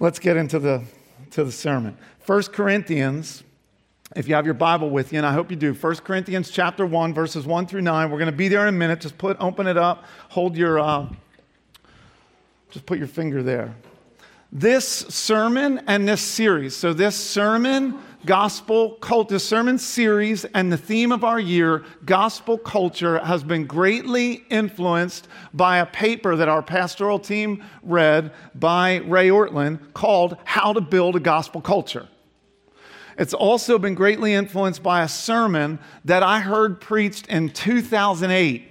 Let's get into the, to the sermon. 1 Corinthians, if you have your Bible with you, and I hope you do, 1 Corinthians chapter 1, verses 1 through 9. We're going to be there in a minute. Just put, open it up, hold your, uh, just put your finger there. This sermon and this series, so this sermon, gospel culture, sermon series, and the theme of our year, gospel culture, has been greatly influenced by a paper that our pastoral team read by Ray Ortlund called How to Build a Gospel Culture. It's also been greatly influenced by a sermon that I heard preached in 2008.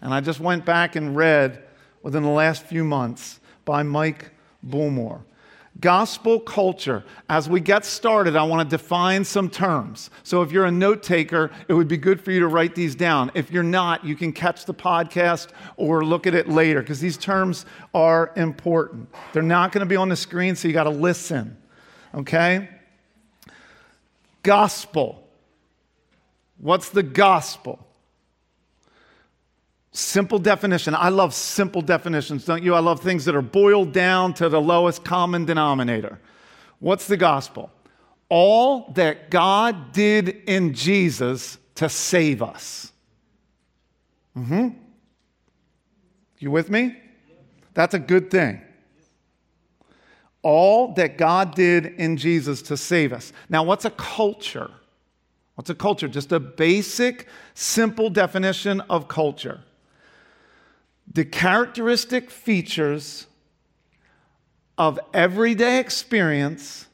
And I just went back and read within the last few months by Mike Bullmore. Gospel culture. As we get started, I want to define some terms. So, if you're a note taker, it would be good for you to write these down. If you're not, you can catch the podcast or look at it later because these terms are important. They're not going to be on the screen, so you got to listen. Okay? Gospel. What's the gospel? Simple definition. I love simple definitions, don't you? I love things that are boiled down to the lowest common denominator. What's the gospel? All that God did in Jesus to save us. Mm-hmm. You with me? That's a good thing. All that God did in Jesus to save us. Now, what's a culture? What's a culture? Just a basic, simple definition of culture the characteristic features of everyday experience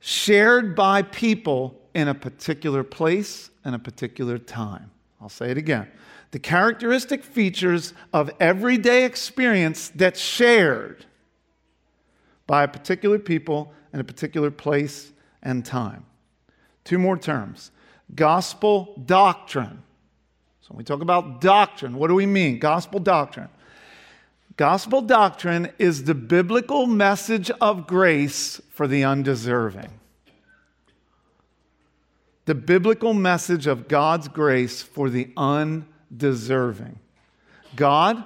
shared by people in a particular place and a particular time. I'll say it again. The characteristic features of everyday experience that's shared by a particular people in a particular place and time. Two more terms gospel doctrine so when we talk about doctrine, what do we mean? Gospel doctrine. Gospel doctrine is the biblical message of grace for the undeserving. The biblical message of God's grace for the undeserving. God,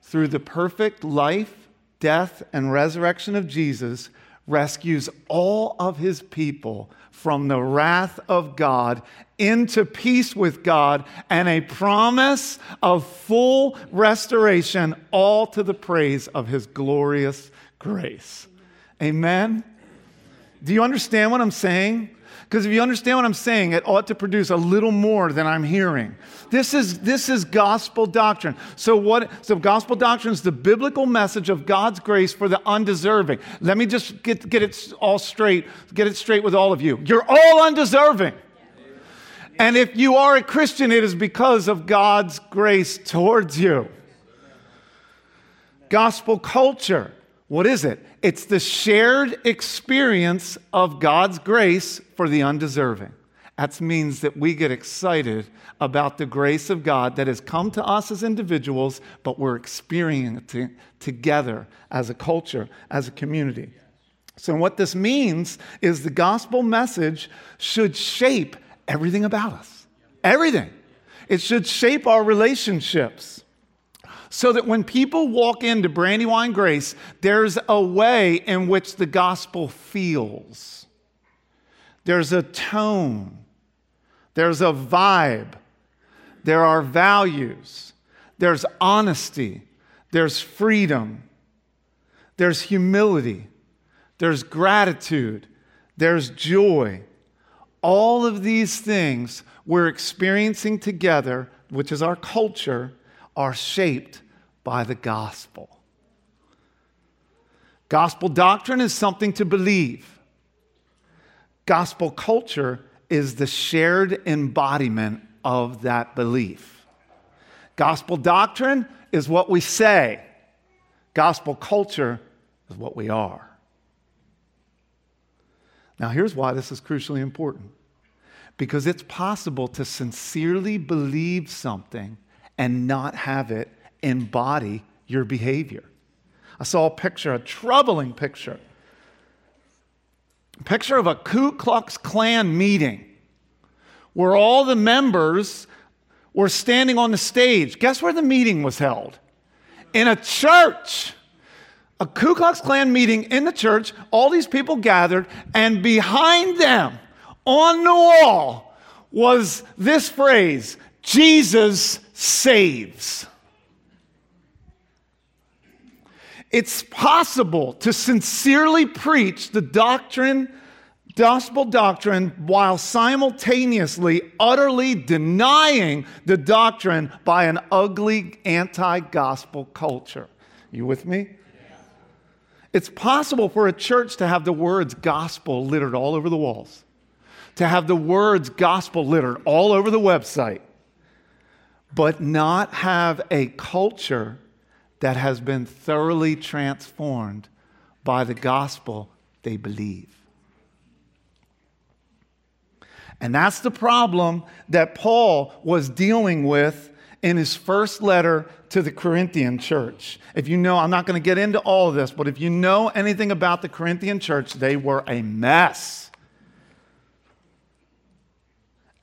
through the perfect life, death, and resurrection of Jesus, rescues all of his people from the wrath of God into peace with God and a promise of full restoration, all to the praise of his glorious grace. Amen. Do you understand what I'm saying? Because if you understand what I'm saying, it ought to produce a little more than I'm hearing. This is, this is gospel doctrine. So, what, so gospel doctrine is the biblical message of God's grace for the undeserving. Let me just get, get it all straight, get it straight with all of you. You're all undeserving. And if you are a Christian, it is because of God's grace towards you. Gospel culture what is it? It's the shared experience of God's grace for the undeserving. That means that we get excited about the grace of God that has come to us as individuals, but we're experiencing it together as a culture, as a community. So, what this means is the gospel message should shape everything about us. Everything. It should shape our relationships so that when people walk into Brandywine Grace, there's a way in which the gospel feels. There's a tone, there's a vibe, there are values, there's honesty, there's freedom, there's humility, there's gratitude, there's joy. All of these things we're experiencing together, which is our culture are shaped by the gospel. Gospel doctrine is something to believe. Gospel culture is the shared embodiment of that belief. Gospel doctrine is what we say, gospel culture is what we are. Now, here's why this is crucially important because it's possible to sincerely believe something and not have it embody your behavior. I saw a picture, a troubling picture. A picture of a Ku Klux Klan meeting where all the members were standing on the stage. Guess where the meeting was held? In a church. a Ku Klux Klan meeting in the church, all these people gathered, and behind them on the wall was this phrase Jesus saves. It's possible to sincerely preach the doctrine, gospel doctrine, while simultaneously utterly denying the doctrine by an ugly anti gospel culture. You with me? It's possible for a church to have the words gospel littered all over the walls, to have the words gospel littered all over the website, but not have a culture that has been thoroughly transformed by the gospel they believe. And that's the problem that Paul was dealing with in his first letter to the Corinthian church. If you know, I'm not going to get into all of this, but if you know anything about the Corinthian church, they were a mess.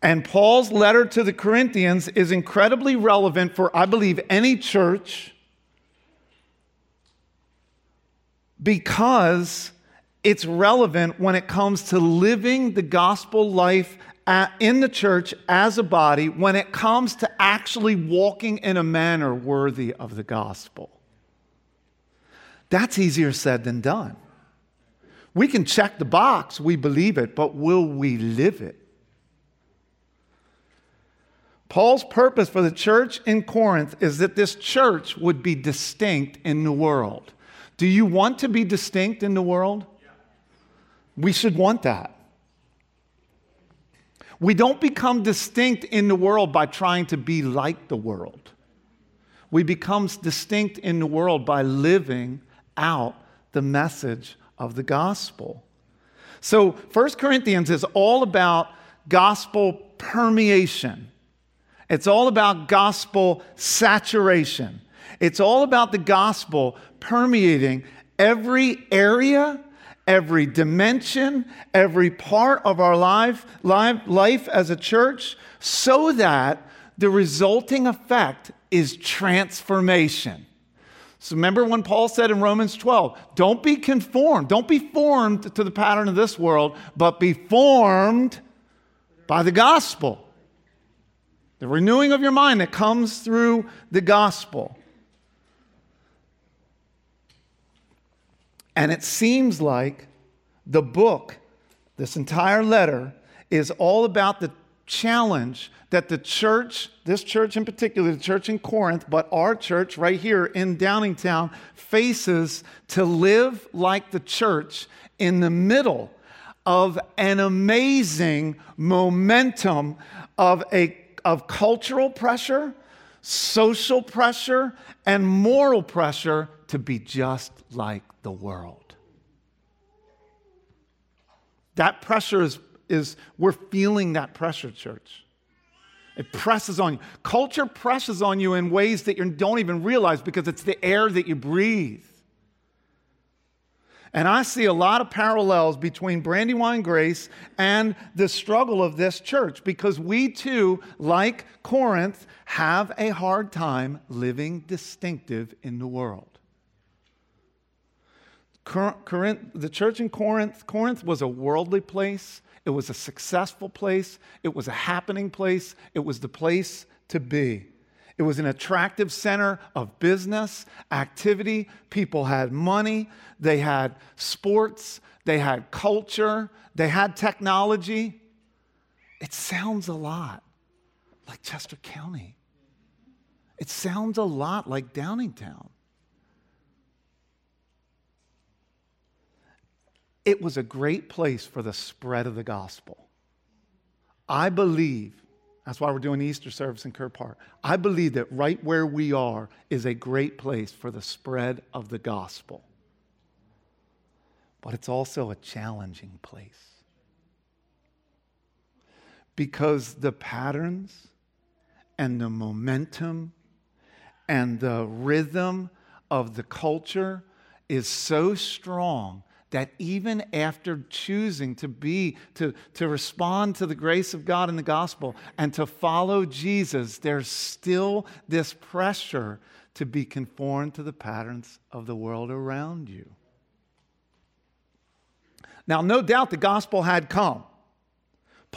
And Paul's letter to the Corinthians is incredibly relevant for, I believe, any church because it's relevant when it comes to living the gospel life at, in the church as a body, when it comes to actually walking in a manner worthy of the gospel. That's easier said than done. We can check the box, we believe it, but will we live it? Paul's purpose for the church in Corinth is that this church would be distinct in the world. Do you want to be distinct in the world? We should want that. We don't become distinct in the world by trying to be like the world. We become distinct in the world by living out the message of the gospel. So, 1 Corinthians is all about gospel permeation. It's all about gospel saturation. It's all about the gospel permeating every area, every dimension, every part of our life, life, life as a church, so that the resulting effect is transformation. So remember when Paul said in Romans 12, don't be conformed, don't be formed to the pattern of this world, but be formed by the gospel. The renewing of your mind that comes through the gospel. And it seems like the book, this entire letter, is all about the challenge that the church, this church in particular, the church in Corinth, but our church right here in Downingtown, faces to live like the church in the middle of an amazing momentum of, a, of cultural pressure, social pressure, and moral pressure to be just like the world. That pressure is, is we're feeling that pressure, church. It presses on you. Culture presses on you in ways that you don't even realize because it's the air that you breathe. And I see a lot of parallels between Brandywine Grace and the struggle of this church because we too, like Corinth, have a hard time living distinctive in the world. Corinth, the church in Corinth, Corinth was a worldly place. It was a successful place. It was a happening place. It was the place to be. It was an attractive center of business, activity. People had money. They had sports. They had culture. They had technology. It sounds a lot like Chester County. It sounds a lot like Downingtown. It was a great place for the spread of the gospel. I believe, that's why we're doing Easter service in Kerr Park. I believe that right where we are is a great place for the spread of the gospel. But it's also a challenging place. Because the patterns and the momentum and the rhythm of the culture is so strong that even after choosing to be, to, to respond to the grace of God in the gospel and to follow Jesus, there's still this pressure to be conformed to the patterns of the world around you. Now, no doubt the gospel had come.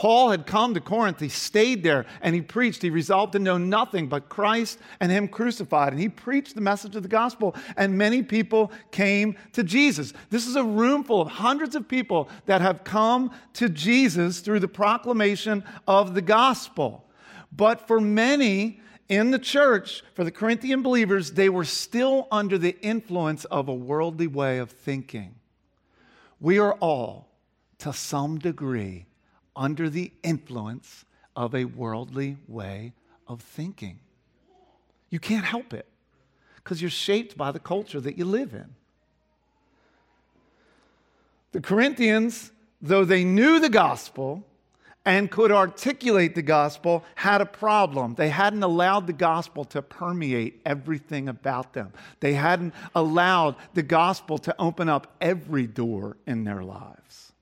Paul had come to Corinth, he stayed there and he preached. He resolved to know nothing but Christ and Him crucified. And he preached the message of the gospel, and many people came to Jesus. This is a room full of hundreds of people that have come to Jesus through the proclamation of the gospel. But for many in the church, for the Corinthian believers, they were still under the influence of a worldly way of thinking. We are all, to some degree, under the influence of a worldly way of thinking. You can't help it because you're shaped by the culture that you live in. The Corinthians, though they knew the gospel and could articulate the gospel, had a problem. They hadn't allowed the gospel to permeate everything about them, they hadn't allowed the gospel to open up every door in their lives.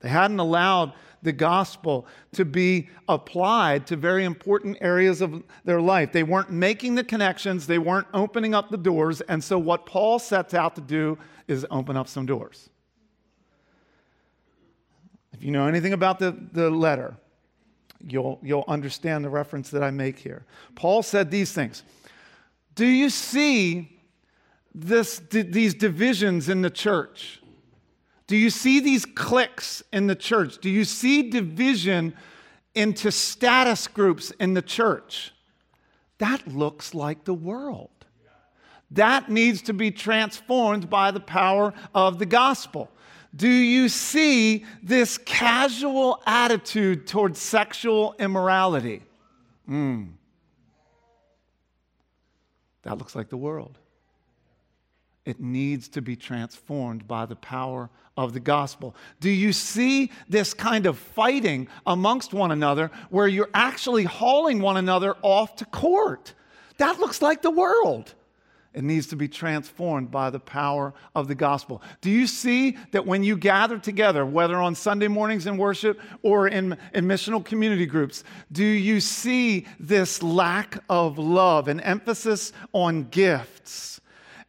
They hadn't allowed the gospel to be applied to very important areas of their life. They weren't making the connections, they weren't opening up the doors. And so, what Paul sets out to do is open up some doors. If you know anything about the, the letter, you'll, you'll understand the reference that I make here. Paul said these things Do you see this, these divisions in the church? Do you see these cliques in the church? Do you see division into status groups in the church? That looks like the world. That needs to be transformed by the power of the gospel. Do you see this casual attitude towards sexual immorality? Mm. That looks like the world. It needs to be transformed by the power of the gospel. Do you see this kind of fighting amongst one another where you're actually hauling one another off to court? That looks like the world. It needs to be transformed by the power of the gospel. Do you see that when you gather together, whether on Sunday mornings in worship or in, in missional community groups, do you see this lack of love, and emphasis on gifts,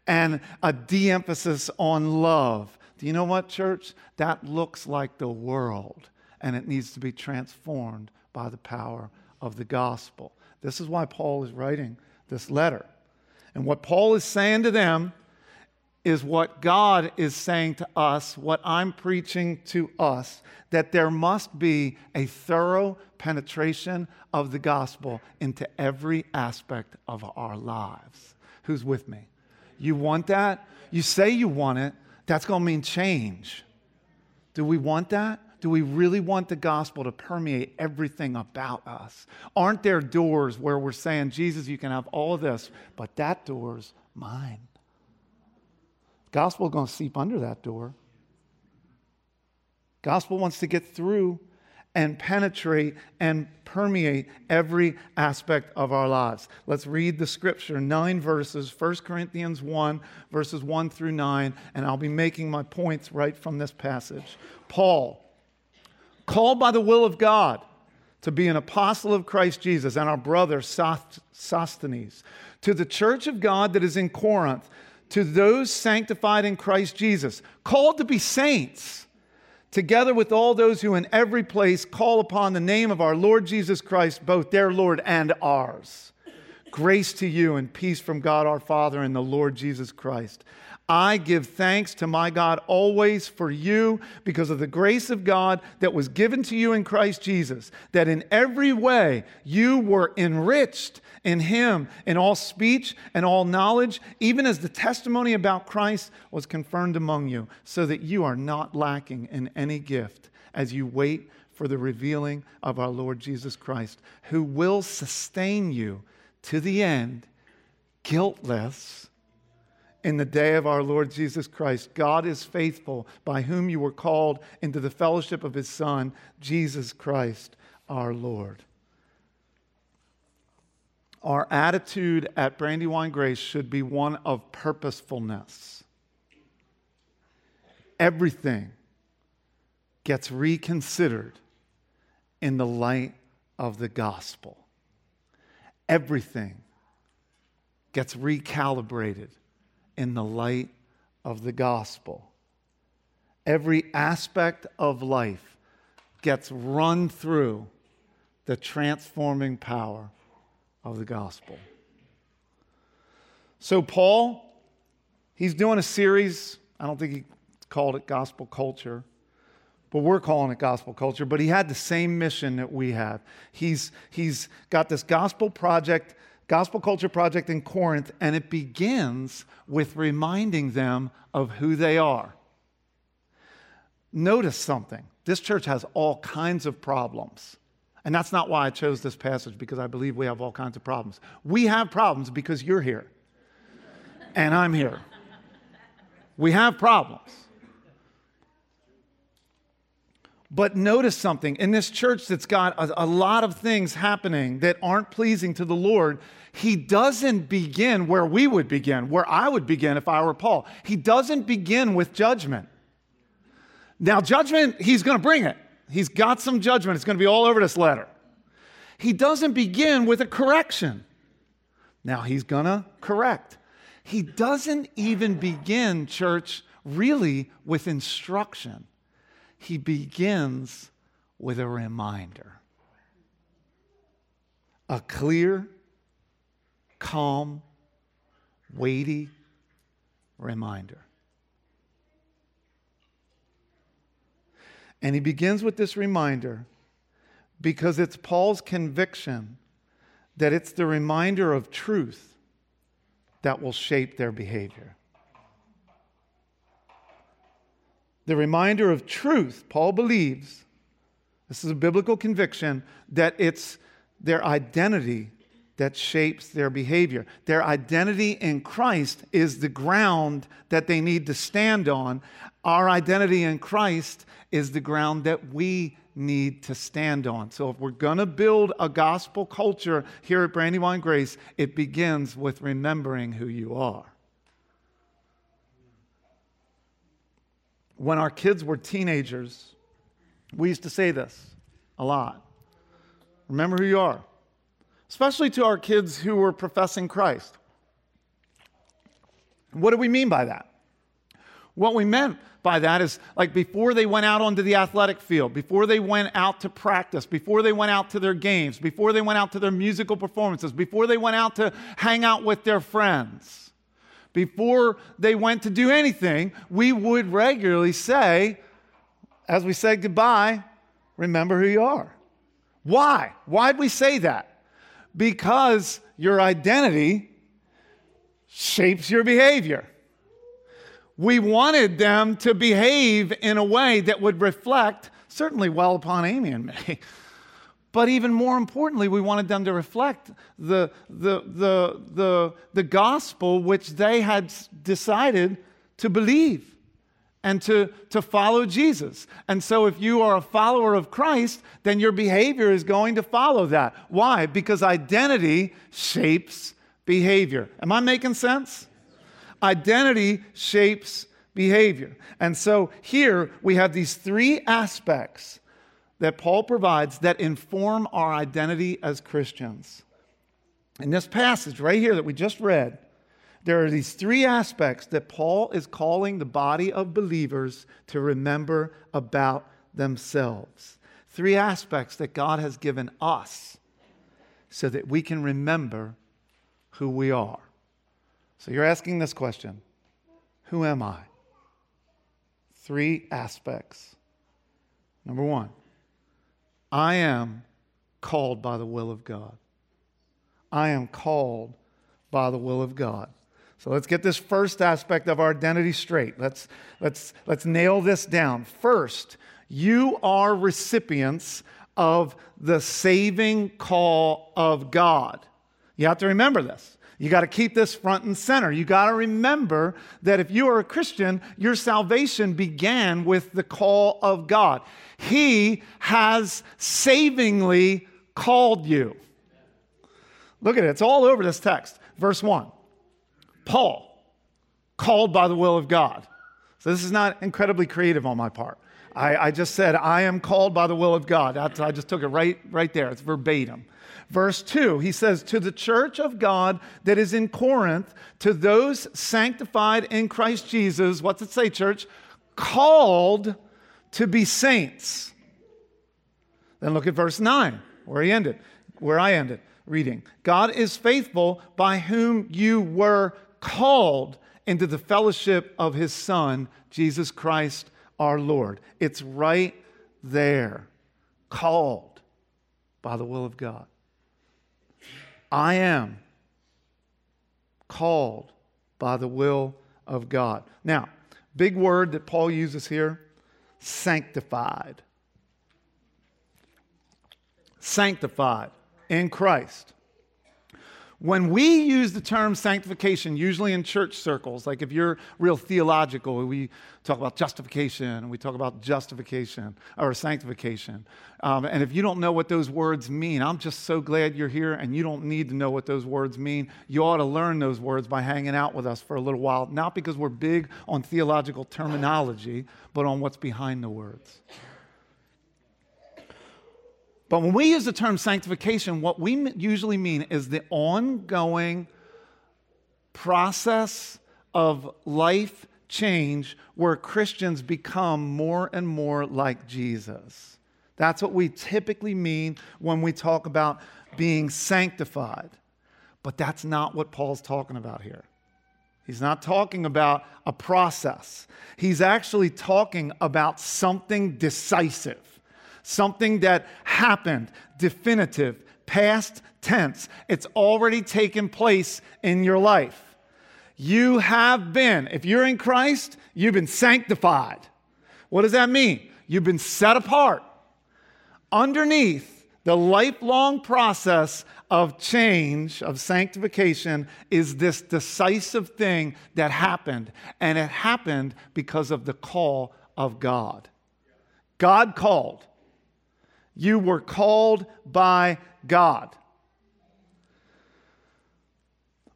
and a de emphasis on love? Do you know what, church? That looks like the world, and it needs to be transformed by the power of the gospel. This is why Paul is writing this letter. And what Paul is saying to them is what God is saying to us, what I'm preaching to us, that there must be a thorough penetration of the gospel into every aspect of our lives. Who's with me? You want that? You say you want it, that's going to mean change. Do we want that? Do we really want the gospel to permeate everything about us? Aren't there doors where we're saying, Jesus, you can have all this, but that door's mine? Gospel going to seep under that door. Gospel wants to get through and penetrate and permeate every aspect of our lives. Let's read the scripture, nine verses, 1 Corinthians 1, verses 1 through 9, and I'll be making my points right from this passage. Paul, called by the will of God to be an apostle of Christ Jesus, and our brother Sosthenes, to the church of God that is in Corinth, to those sanctified in Christ Jesus, called to be saints together with all those who in every place call upon the name of our Lord Jesus Christ, both their Lord and ours. Grace to you and peace from God our Father and the Lord Jesus Christ. I give thanks to my God always for you because of the grace of God that was given to you in Christ Jesus, that in every way you were enriched in him in all speech and all knowledge, even as the testimony about Christ was confirmed among you, so that you are not lacking in any gift as you wait for the revealing of our Lord Jesus Christ, who will sustain you to the end, guiltless in the day of our Lord Jesus Christ. God is faithful, by whom you were called into the fellowship of his Son, Jesus Christ our Lord. Our attitude at Brandywine Grace should be one of purposefulness. Everything gets reconsidered in the light of the gospel. Everything gets recalibrated in the light of the gospel. Every aspect of life gets run through the transforming power of the gospel. So, Paul, he's doing a series. I don't think he called it gospel culture, but we're calling it gospel culture. But he had the same mission that we have. He's, he's got this gospel project, gospel culture project in Corinth, and it begins with reminding them of who they are. Notice something this church has all kinds of problems. And that's not why I chose this passage, because I believe we have all kinds of problems. We have problems because you're here and I'm here. We have problems. But notice something in this church that's got a, a, lot of things happening that aren't pleasing to the Lord. He doesn't begin where we would begin, where I would begin if I were Paul. He doesn't begin with judgment. Now, judgment, he's going to bring it. He's got some judgment. It's going to be all over this letter. He doesn't begin with a correction. Now, he's going to correct. He doesn't even begin, church, really with instruction. He begins with a reminder. A clear, calm, weighty reminder. And he begins with this reminder because it's Paul's conviction that it's the reminder of truth that will shape their behavior. The reminder of truth, Paul believes, this is a biblical conviction, that it's their identity that shapes their behavior. Their identity in Christ is the ground that they need to stand on. Our identity in Christ is the ground that we need to stand on. So, if we're going to build a gospel culture here at Brandywine Grace, it begins with remembering who you are. When our kids were teenagers, we used to say this a lot remember who you are especially to our kids who were professing Christ. What do we mean by that? What we meant by that is like before they went out onto the athletic field, before they went out to practice, before they went out to their games, before they went out to their musical performances, before they went out to hang out with their friends, before they went to do anything, we would regularly say, as we said goodbye, remember who you are. Why? Why'd we say that? Because your identity shapes your behavior. We wanted them to behave in a way that would reflect, certainly well upon Amy and me, but even more importantly, we wanted them to reflect the, the, the, the, the gospel which they had decided to believe and to, to follow Jesus. And so, if you are a follower of Christ, then your behavior is going to follow that. Why? Because identity shapes behavior. Am I making sense? Identity shapes behavior. And so, here we have these three aspects that Paul provides that inform our identity as Christians. In this passage right here that we just read, there are these three aspects that Paul is calling the body of believers to remember about themselves. Three aspects that God has given us so that we can remember who we are. So you're asking this question Who am I? Three aspects. Number one, I am called by the will of God. I am called by the will of God. So let's get this first aspect of our identity straight. Let's, let's, let's nail this down. First, you are recipients of the saving call of God. You have to remember this. You got to keep this front and center. You got to remember that if you are a Christian, your salvation began with the call of God. He has savingly called you. Look at it, it's all over this text. Verse 1 Paul, called by the will of God. So this is not incredibly creative on my part. I, I just said, I am called by the will of God. That's, I just took it right, right there. It's verbatim. Verse 2, he says, To the church of God that is in Corinth, to those sanctified in Christ Jesus, what's it say, church? Called to be saints. Then look at verse 9, where he ended, where I ended reading. God is faithful by whom you were called into the fellowship of his Son, Jesus Christ our Lord. It's right there, called by the will of God. I am called by the will of God. Now, big word that Paul uses here sanctified. Sanctified in Christ. When we use the term sanctification, usually in church circles, like if you're real theological, we talk about justification and we talk about justification or sanctification. Um, and if you don't know what those words mean, I'm just so glad you're here and you don't need to know what those words mean. You ought to learn those words by hanging out with us for a little while, not because we're big on theological terminology, but on what's behind the words. But when we use the term sanctification, what we usually mean is the ongoing process of life change where Christians become more and more like Jesus. That's what we typically mean when we talk about being sanctified. But that's not what Paul's talking about here. He's not talking about a process. He's actually talking about something decisive something that happened, definitive, past tense. It's already taken place in your life. You have been, if you're in Christ, you've been sanctified. What does that mean? You've been set apart. Underneath the lifelong process of change, of sanctification, is this decisive thing that happened. And it happened because of the call of God. God called. You were called by God.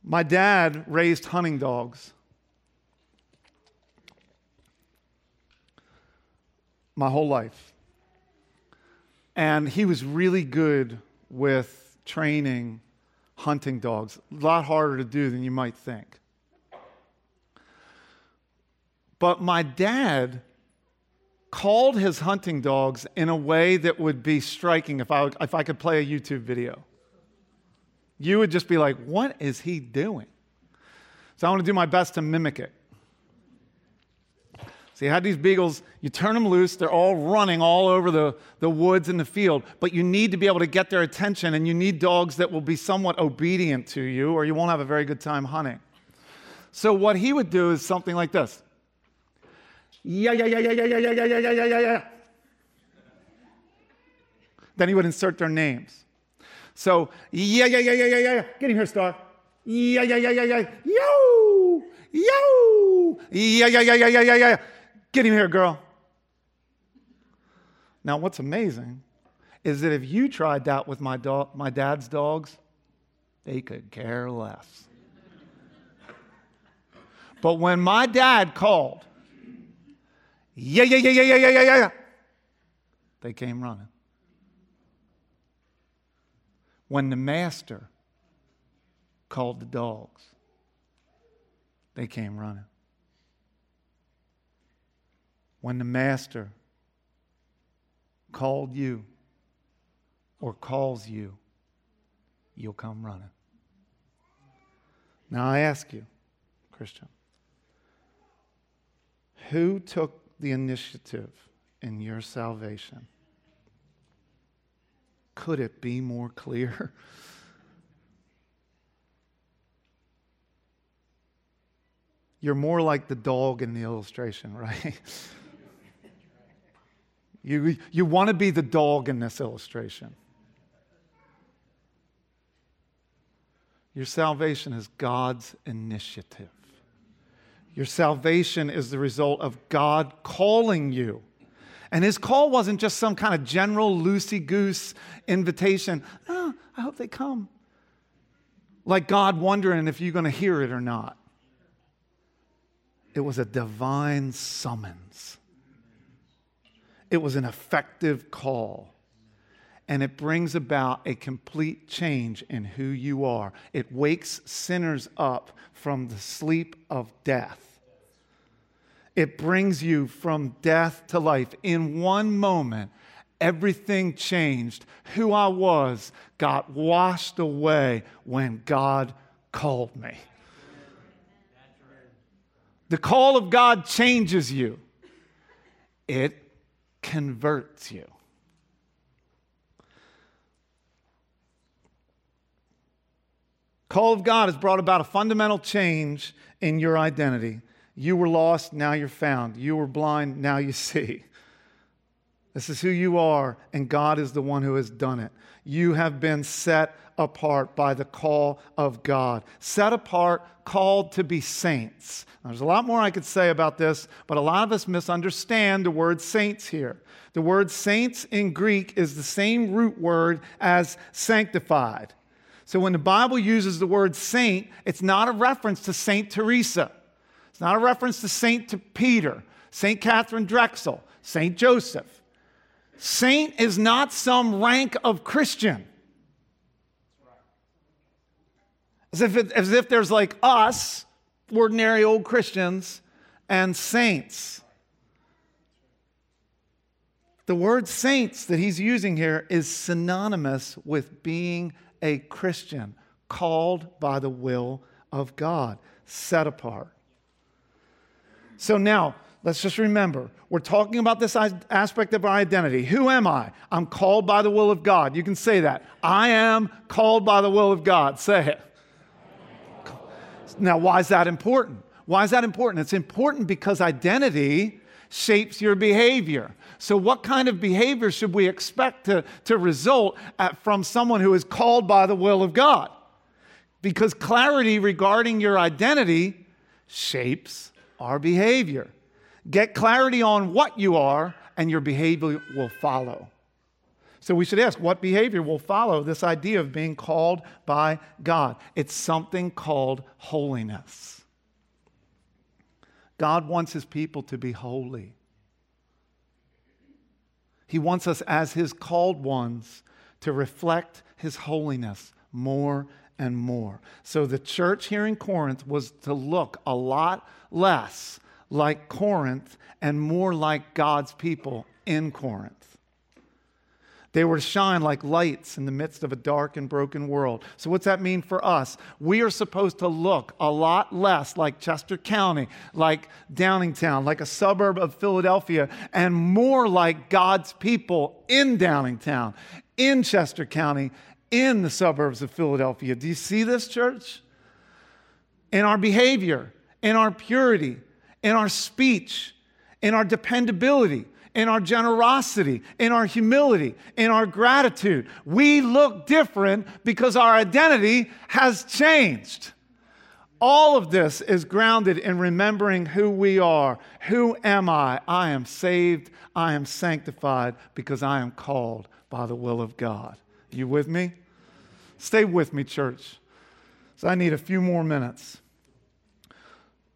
My dad raised hunting dogs. My whole life. And he was really good with training hunting dogs. A lot harder to do than you might think. But my dad called his hunting dogs in a way that would be striking if I, if I could play a YouTube video. You would just be like, what is he doing? So I want to do my best to mimic it. So you had these beagles, you turn them loose, they're all running all over the, the woods and the field, but you need to be able to get their attention, and you need dogs that will be somewhat obedient to you, or you won't have a very good time hunting. So what he would do is something like this. Yeah, yeah, yeah, yeah, yeah, yeah, yeah, yeah, yeah, yeah, yeah. Then he would insert their names. So, yeah, yeah, yeah, yeah, yeah, yeah. Yeah get in here, Star. Yeah, yeah, yeah, yeah, yeah. Yo, yo. Yeah, yeah, yeah, yeah, yeah, yeah, yeah. Get in here, girl. Now, what's amazing is that if you tried that with my, dog, my dad's dogs, they could care less. But when my dad called, yeah, yeah, yeah, yeah, yeah, yeah, yeah, yeah. They came running. When the master called the dogs, they came running. When the master called you or calls you, you'll come running. Now I ask you, Christian, who took the initiative in your salvation. Could it be more clear? You're more like the dog in the illustration, right? you, you want to be the dog in this illustration. Your salvation is God's initiative. Your salvation is the result of God calling you. And his call wasn't just some kind of general loosey goose invitation. Oh, I hope they come. Like God wondering if you're going to hear it or not. It was a divine summons, it was an effective call. and it brings about a complete change in who you are. It wakes sinners up from the sleep of death. It brings you from death to life. In one moment, everything changed. Who I was got washed away when God called me. The call of God changes you, it converts you. Call of God has brought about a fundamental change in your identity. You were lost, now you're found. You were blind, now you see. This is who you are, and God is the one who has done it. You have been set apart by the call of God. Set apart, called to be saints. Now, there's a lot more I could say about this, but a lot of us misunderstand the word saints here. The word saints in Greek is the same root word as sanctified. So when the Bible uses the word saint, it's not a reference to Saint Teresa. It's not a reference to Saint Peter, Saint Katharine Drexel, Saint Joseph. Saint is not some rank of Christian. As if, it, as if there's like us, ordinary old Christians, and saints. The word saints that he's using here is synonymous with being a Christian, called by the will of God, set apart. So now, let's just remember we're talking about this aspect of our identity. Who am I? I'm called by the will of God. You can say that. I am called by the will of God. Say it. Now, why is that important? Why is that important? It's important because identity shapes your behavior. So, what kind of behavior should we expect to, to result at, from someone who is called by the will of God? Because clarity regarding your identity shapes our behavior. Get clarity on what you are, and your behavior will follow. So we should ask what behavior will follow this idea of being called by God? It's something called holiness. God wants his people to be holy. He wants us, as His called ones, to reflect His holiness more and more. So the church here in Corinth was to look a lot less like Corinth and more like God's people in Corinth. They were to shine like lights in the midst of a dark and broken world. So, what's that mean for us? We are supposed to look a lot less like Chester County, like Downingtown, like a suburb of Philadelphia, and more like God's people in Downingtown, in Chester County, in the suburbs of Philadelphia. Do you see this, church? In our behavior, in our purity, in our speech, in our dependability in our generosity, in our humility, in our gratitude. We look different because our identity has changed. All of this is grounded in remembering who we are. Who am I? I am saved. I am sanctified because I am called by the will of God. You with me? Stay with me, church. So I need a few more minutes.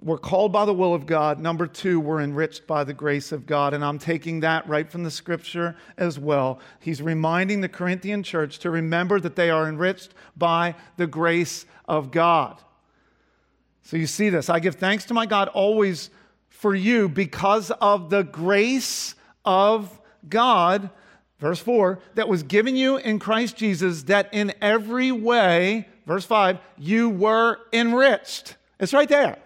We're called by the will of God. Number two, we're enriched by the grace of God. And I'm taking that right from the scripture as well. He's reminding the Corinthian church to remember that they are enriched by the grace of God. So you see this. I give thanks to my God always for you because of the grace of God. Verse 4 that was given you in Christ Jesus, that in every way, verse 5, you were enriched. It's right there.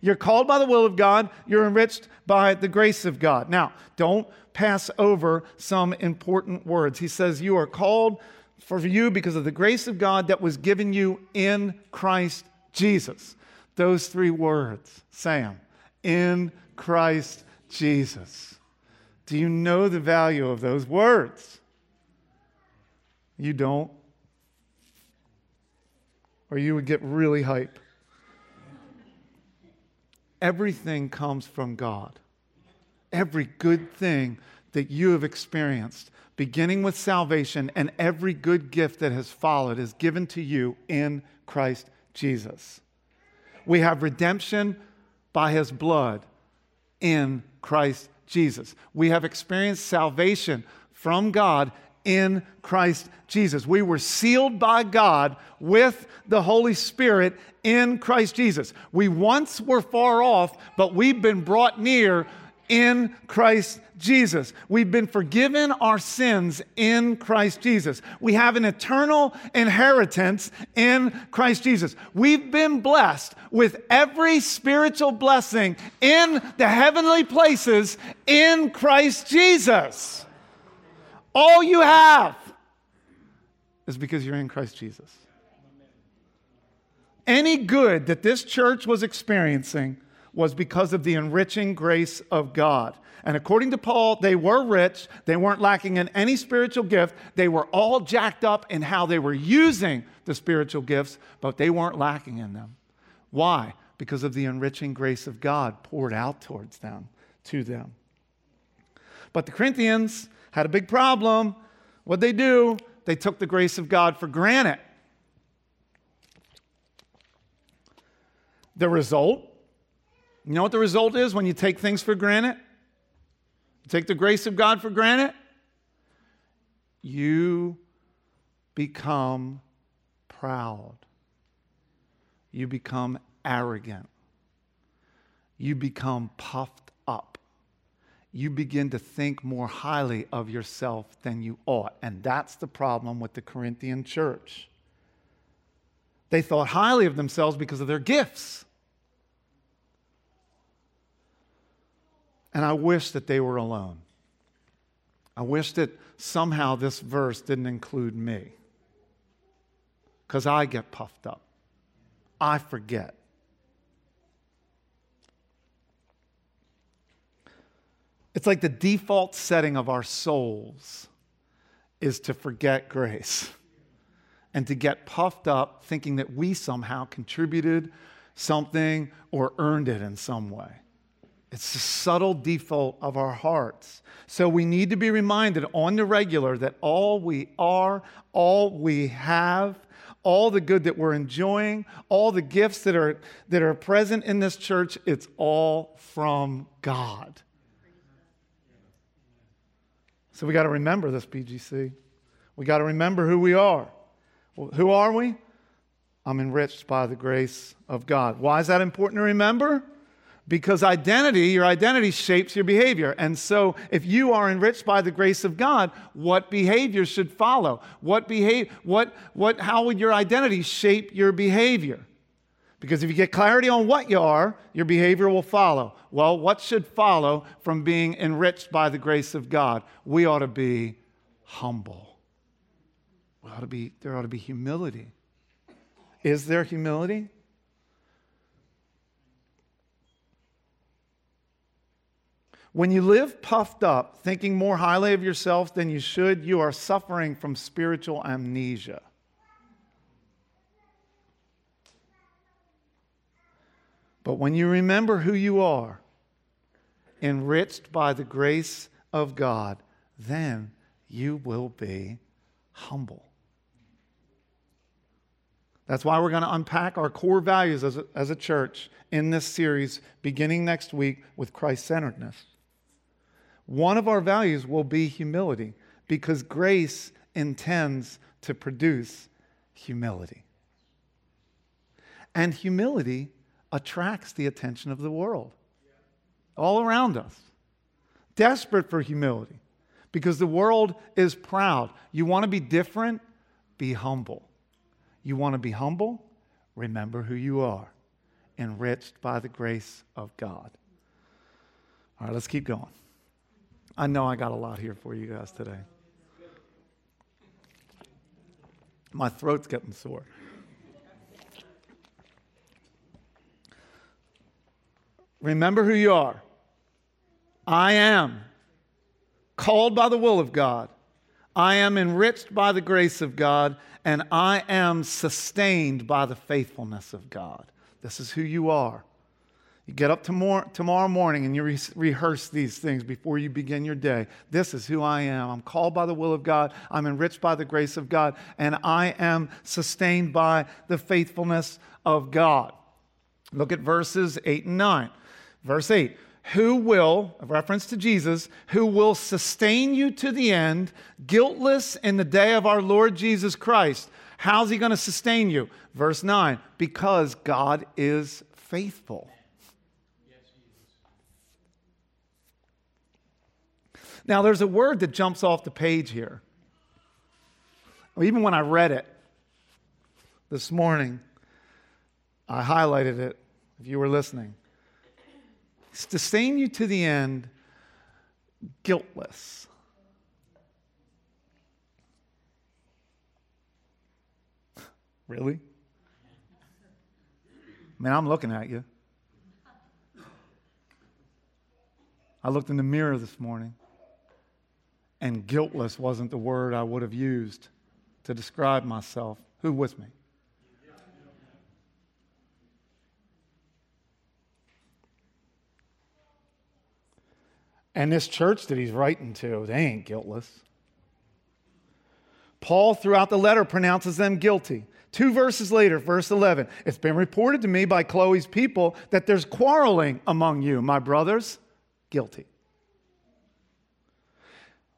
You're called by the will of God, you're enriched by the grace of God. Now, don't pass over some important words. He says, You are called for you because of the grace of God that was given you in Christ Jesus. Those three words, Sam, in Christ Jesus. Do you know the value of those words? You don't? Or you would get really hype everything comes from God. Every good thing that you have experienced, beginning with salvation, and every good gift that has followed is given to you in Christ Jesus. We have redemption by his blood in Christ Jesus. We have experienced salvation from God in Christ Jesus. We were sealed by God with the Holy Spirit in Christ Jesus. We once were far off, but we've been brought near in Christ Jesus. We've been forgiven our sins in Christ Jesus. We have an eternal inheritance in Christ Jesus. We've been blessed with every spiritual blessing in the heavenly places in Christ Jesus. All you have is because you're in Christ Jesus. Any good that this church was experiencing was because of the enriching grace of God. And according to Paul, they were rich. They weren't lacking in any spiritual gift. They were all jacked up in how they were using the spiritual gifts, but they weren't lacking in them. Why? Because of the enriching grace of God poured out towards them, to them. But the Corinthians had a big problem. What'd they do? They took the grace of God for granted. The result, you know what the result is when you take things for granted? take the grace of God for granted, you become proud. You become arrogant. You become puffed up. You begin to think more highly of yourself than you ought. And that's the problem with the Corinthian church. They thought highly of themselves because of their gifts. And I wish that they were alone. I wish that somehow this verse didn't include me. Because I get puffed up, I forget. It's like the default setting of our souls is to forget grace and to get puffed up thinking that we somehow contributed something or earned it in some way. It's a subtle default of our hearts. So we need to be reminded on the regular that all we are, all we have, all the good that we're enjoying, all the gifts that are, that are present in this church, it's all from God. So we got to remember this, BGC. We got to remember who we are. Well, who are we? I'm enriched by the grace of God. Why is that important to remember? Because identity, your identity shapes your behavior. And so, if you are enriched by the grace of God, what behavior should follow? What behave, what, what, how would your identity shape your behavior? Because if you get clarity on what you are, your behavior will follow. Well, what should follow from being enriched by the grace of God? We ought to be humble. We ought to be, there ought to be humility. Is there humility? When you live puffed up, thinking more highly of yourself than you should, you are suffering from spiritual amnesia. But when you remember who you are, enriched by the grace of God, then you will be humble. That's why we're going to unpack our core values as a, as a church in this series beginning next week with Christ centeredness. One of our values will be humility because grace intends to produce humility. And humility attracts the attention of the world all around us. Desperate for humility because the world is proud. You want to be different? Be humble. You want to be humble? Remember who you are, enriched by the grace of God. All right, let's keep going. I know I got a lot here for you guys today. My throat's getting sore. Remember who you are. I am called by the will of God. I am enriched by the grace of God, and I am sustained by the faithfulness of God. This is who you are. You get up tomorrow, tomorrow morning and you re- rehearse these things before you begin your day. This is who I am. I'm called by the will of God. I'm enriched by the grace of God. And I am sustained by the faithfulness of God. Look at verses 8 and 9. Verse 8 who will, a reference to Jesus, who will sustain you to the end, guiltless in the day of our Lord Jesus Christ. How's he going to sustain you? Verse 9, because God is faithful. Now, there's a word that jumps off the page here. Even when I read it this morning, I highlighted it if you were listening. Sustain you to the end, guiltless. Really? Man, I'm looking at you. I looked in the mirror this morning, and guiltless wasn't the word I would have used to describe myself. Who with me? And this church that he's writing to, they ain't guiltless. Paul, throughout the letter, pronounces them guilty. Two verses later, verse 11, it's been reported to me by Chloe's people that there's quarreling among you, my brothers. Guilty.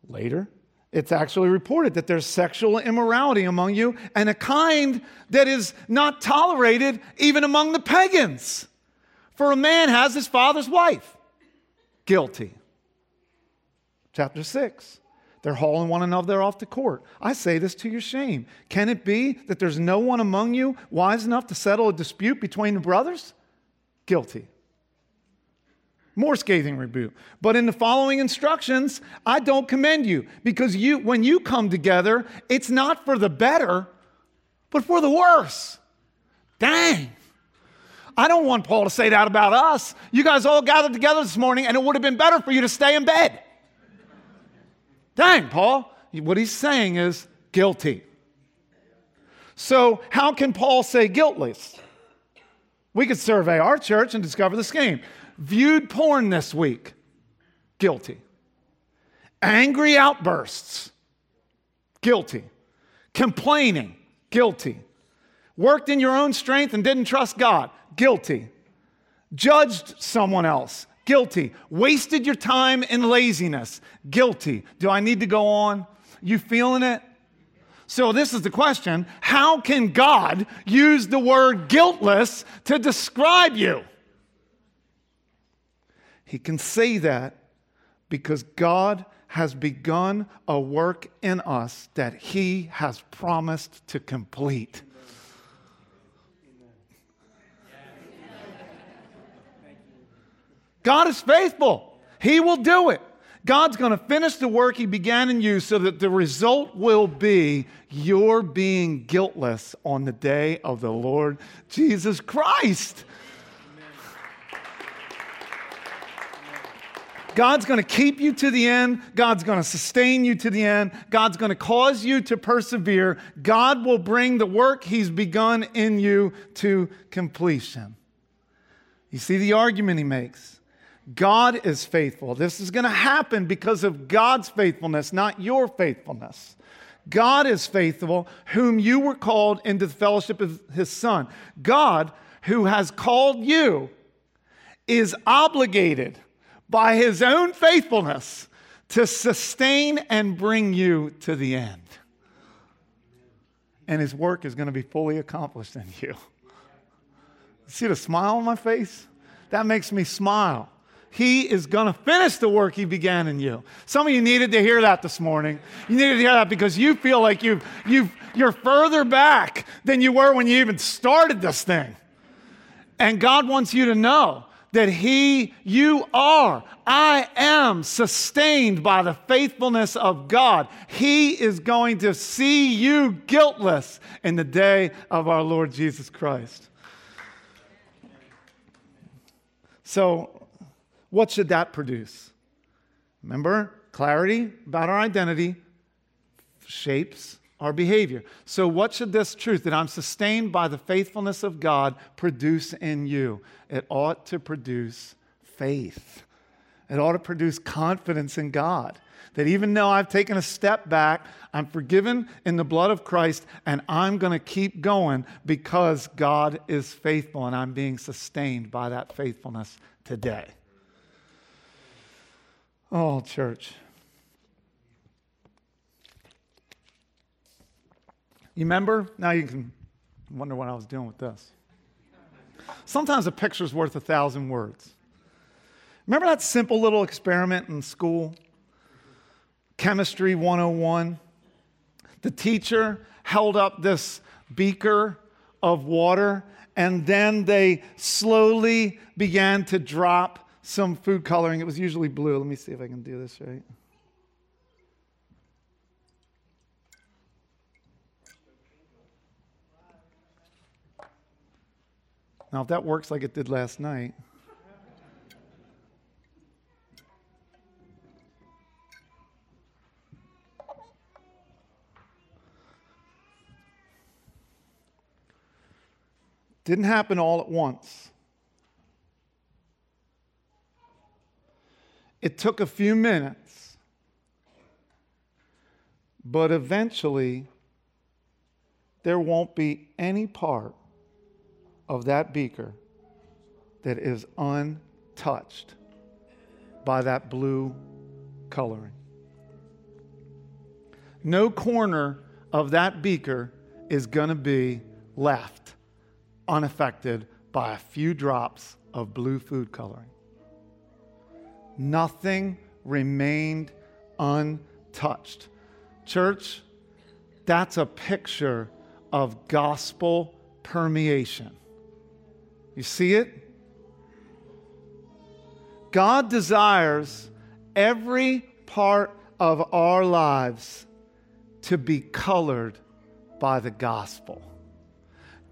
Later, it's actually reported that there's sexual immorality among you and a kind that is not tolerated even among the pagans. For a man has his father's wife. Guilty. Chapter 6. They're hauling one another off to court. I say this to your shame. Can it be that there's no one among you wise enough to settle a dispute between the brothers? Guilty. More scathing rebuke. But in the following instructions, I don't commend you because you, when you come together, it's not for the better, but for the worse. Dang. I don't want Paul to say that about us. You guys all gathered together this morning, and it would have been better for you to stay in bed. Dang, Paul. What he's saying is guilty. So, how can Paul say guiltless? We could survey our church and discover the scheme. Viewed porn this week, guilty. Angry outbursts, guilty. Complaining, guilty. Worked in your own strength and didn't trust God, guilty. Judged someone else, Guilty. Wasted your time in laziness. Guilty. Do I need to go on? You feeling it? So, this is the question How can God use the word guiltless to describe you? He can say that because God has begun a work in us that He has promised to complete. God is faithful. He will do it. God's going to finish the work He began in you so that the result will be your being guiltless on the day of the Lord Jesus Christ. God's going to keep you to the end. God's going to sustain you to the end. God's going to cause you to persevere. God will bring the work He's begun in you to completion. You see the argument He makes. God is faithful. This is going to happen because of God's faithfulness, not your faithfulness. God is faithful, whom you were called into the fellowship of his Son. God, who has called you, is obligated by his own faithfulness to sustain and bring you to the end. And his work is going to be fully accomplished in you. See the smile on my face? That makes me smile. He is going to finish the work He began in you. Some of you needed to hear that this morning. You needed to hear that because you feel like you've, you've, you're further back than you were when you even started this thing. And God wants you to know that He, you are, I am sustained by the faithfulness of God. He is going to see you guiltless in the day of our Lord Jesus Christ. So, what should that produce? Remember, clarity about our identity shapes our behavior. So, what should this truth that I'm sustained by the faithfulness of God produce in you? It ought to produce faith. It ought to produce confidence in God. That even though I've taken a step back, I'm forgiven in the blood of Christ, and I'm going to keep going because God is faithful and I'm being sustained by that faithfulness today. Oh, church. You remember? Now you can wonder what I was doing with this. Sometimes a picture's worth a thousand words. Remember that simple little experiment in school? Chemistry 101. The teacher held up this beaker of water, and then they slowly began to drop some food coloring. It was usually blue. Let me see if I can do this right. Now, if that works like it did last night, didn't happen all at once. It took a few minutes, but eventually there won't be any part of that beaker that is untouched by that blue coloring. No corner of that beaker is going to be left unaffected by a few drops of blue food coloring. Nothing remained untouched. Church, that's a picture of gospel permeation. You see it? God desires every part of our lives to be colored by the gospel.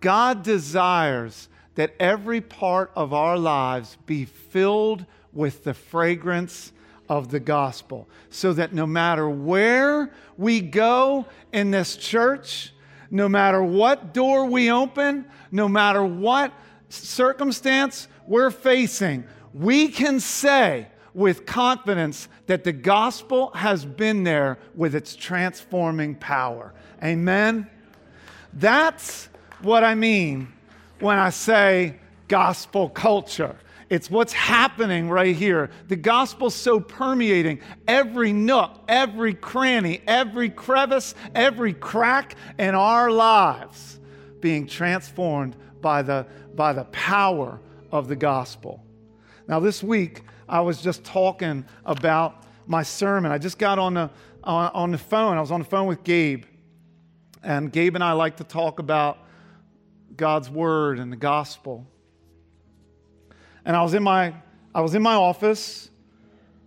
God desires that every part of our lives be filled with the fragrance of the gospel, so that no matter where we go in this church, no matter what door we open, no matter what circumstance we're facing, we can say with confidence that the gospel has been there with its transforming power. Amen? That's what I mean when I say gospel culture. It's what's happening right here. The gospel's so permeating every nook, every cranny, every crevice, every crack in our lives, being transformed by the by the power of the gospel. Now, this week, I was just talking about my sermon. I just got on the, on, on the phone. I was on the phone with Gabe. And Gabe and I like to talk about God's word and the gospel. And I was in my, I was in my office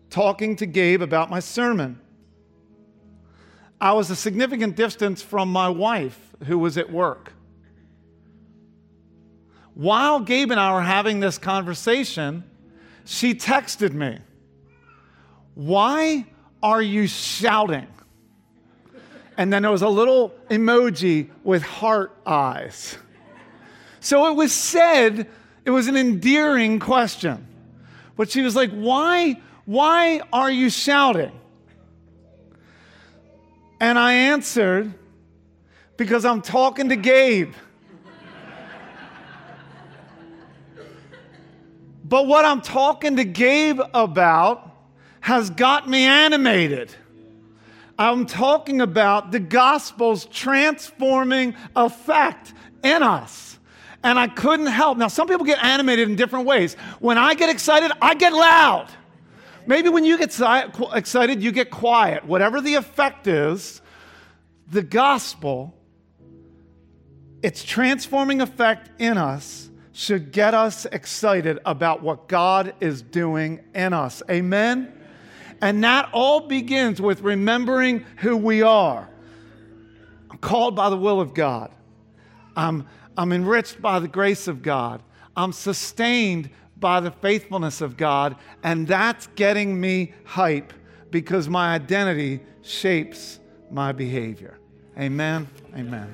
talking to Gabe about my sermon. I was a significant distance from my wife, who was at work while Gabe and I were having this conversation, she texted me, Why are you shouting? And then there was a little emoji with heart eyes. So it was said, it was an endearing question. But she was like, Why, why are you shouting? And I answered, Because I'm talking to Gabe. But what I'm talking to Gabe about has got me animated. I'm talking about the gospel's transforming effect in us. And I couldn't help. Now, some people get animated in different ways. When I get excited, I get loud. Maybe when you get excited, you get quiet. Whatever the effect is, the gospel, its transforming effect in us should get us excited about what God is doing in us. Amen? And that all begins with remembering who we are. I'm called by the will of God. I'm, I'm enriched by the grace of God. I'm sustained by the faithfulness of God. And that's getting me hype because my identity shapes my behavior. Amen. Amen.